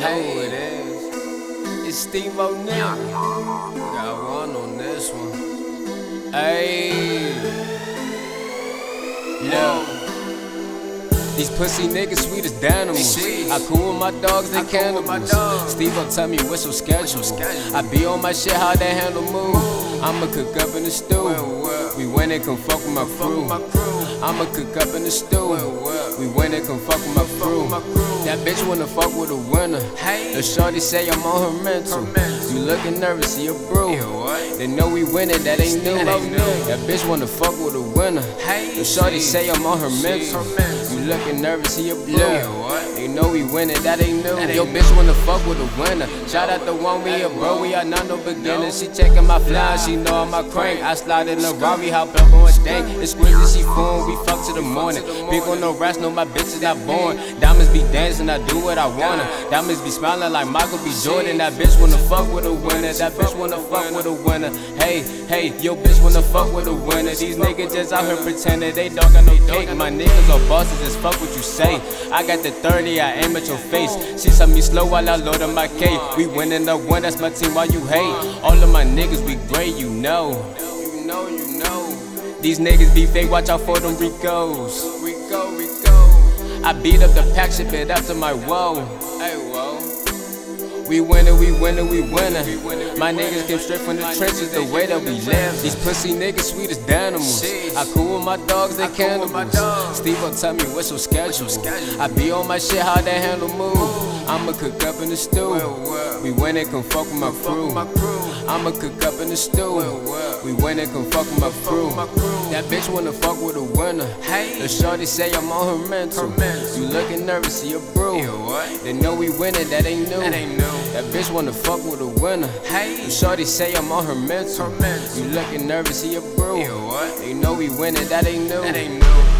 know hey. it is. It's Steve O'Neill. Got one on this one. Hey. Look. These pussy niggas sweet as animals. I cool with my dogs, they cannibals. Steve will tell me what's your schedule. I be on my shit, how they handle move. I'ma cook up in the stew. We win and come fuck with my crew. I'ma cook up in the stew. We win and come fuck with my crew. That bitch wanna fuck with a winner. The shorty say I'm on her mental. You looking nervous, see a brew. They know we winning, that ain't new. That bitch wanna fuck with a winner. The shorty say I'm on her mental. You looking nervous, he a brew. They know we winning, that ain't new. Yo, bitch wanna fuck with a winner. Shout out the one we a bro, we are not no beginners. She checking my fly, she know I'm a crank. I slide in a Rari, hop up on a stank. Exquisite, she phone, we fuck to the morning. Big on no rats, know my bitch is not born. Diamonds be dancing, I do what I wanna. Diamonds be smiling like Michael B. Jordan. That bitch wanna fuck with a winner. That bitch wanna fuck with a winner. Hey, hey, yo, bitch wanna fuck with a winner. These niggas just out here pretending they don't got no cake. My niggas are bosses, just fuck what you say. I got the 30, I aim at your face. She saw me slow while I load on my K. We winning the one, that's my team, why you hate? All of my niggas, we great, you know. You know, you know. These niggas be fake, watch out for them Ricos. Rico, Rico. I beat up the pack, ship it up to my woe. Hey, whoa. We winning, we winning, we winning. My niggas came straight from the trenches, the way that we live. These pussy niggas sweet as animals. I cool with my dogs, they cannibals. Steve will tell me what's your schedule. I be on my shit, how they handle move. I'ma cook up in the stew. We winning, come fuck with my crew. I'ma cook up in the stew. We winning, come fuck with my crew. That bitch wanna fuck with a winner. Hey, the shorty say I'm on her mental. You looking nervous, see a brew. They know we winning, that ain't new. That bitch wanna fuck with a winner. Hey, the shorty say I'm on her mental. You looking nervous, see a brew. They know we winning, that ain't new.